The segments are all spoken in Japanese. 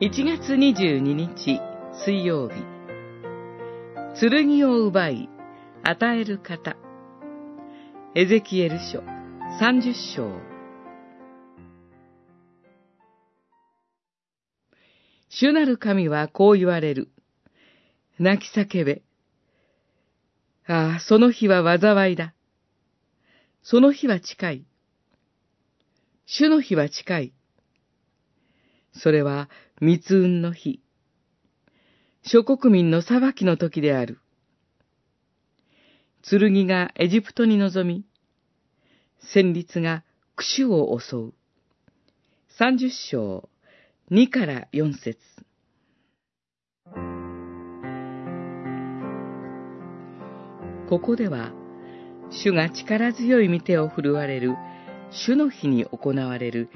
1月22日水曜日剣を奪い与える方エゼキエル書30章主なる神はこう言われる。泣き叫べ。ああ、その日は災いだ。その日は近い。主の日は近い。それは密運の日。諸国民の裁きの時である。剣がエジプトに臨み、戦慄がクシュを襲う。三十章、二から四節。ここでは、主が力強い御手を振るわれる、主の日に行われる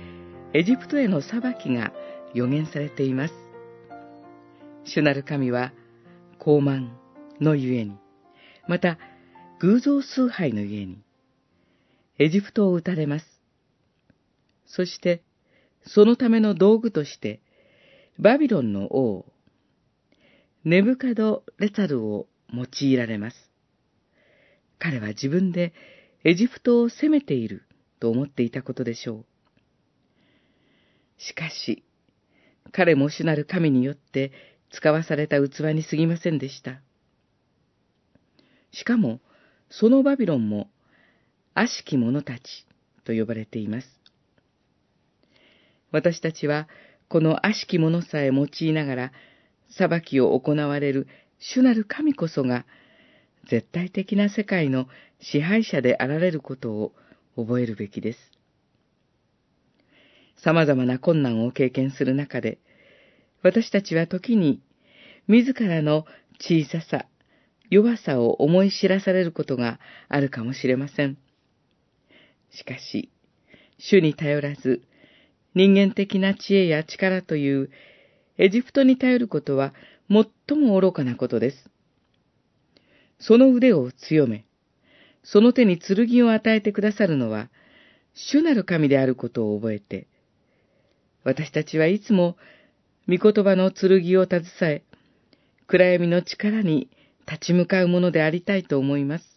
エジプトへの裁きが予言されています。主なる神は、高慢のゆえに、また、偶像崇拝のゆえに、エジプトを撃たれます。そして、そのための道具として、バビロンの王、ネブカド・レタルを用いられます。彼は自分でエジプトを攻めていると思っていたことでしょう。しかし、彼も主なる神によって使わされた器に過ぎませんでした。しかも、そのバビロンも、悪しき者たちと呼ばれています。私たちは、この悪しき者さえ用いながら、裁きを行われる主なる神こそが、絶対的な世界の支配者であられることを覚えるべきです。様々な困難を経験する中で、私たちは時に自らの小ささ、弱さを思い知らされることがあるかもしれません。しかし、主に頼らず、人間的な知恵や力というエジプトに頼ることは最も愚かなことです。その腕を強め、その手に剣を与えてくださるのは、主なる神であることを覚えて、私たちはいつも御言葉の剣を携え、暗闇の力に立ち向かうものでありたいと思います。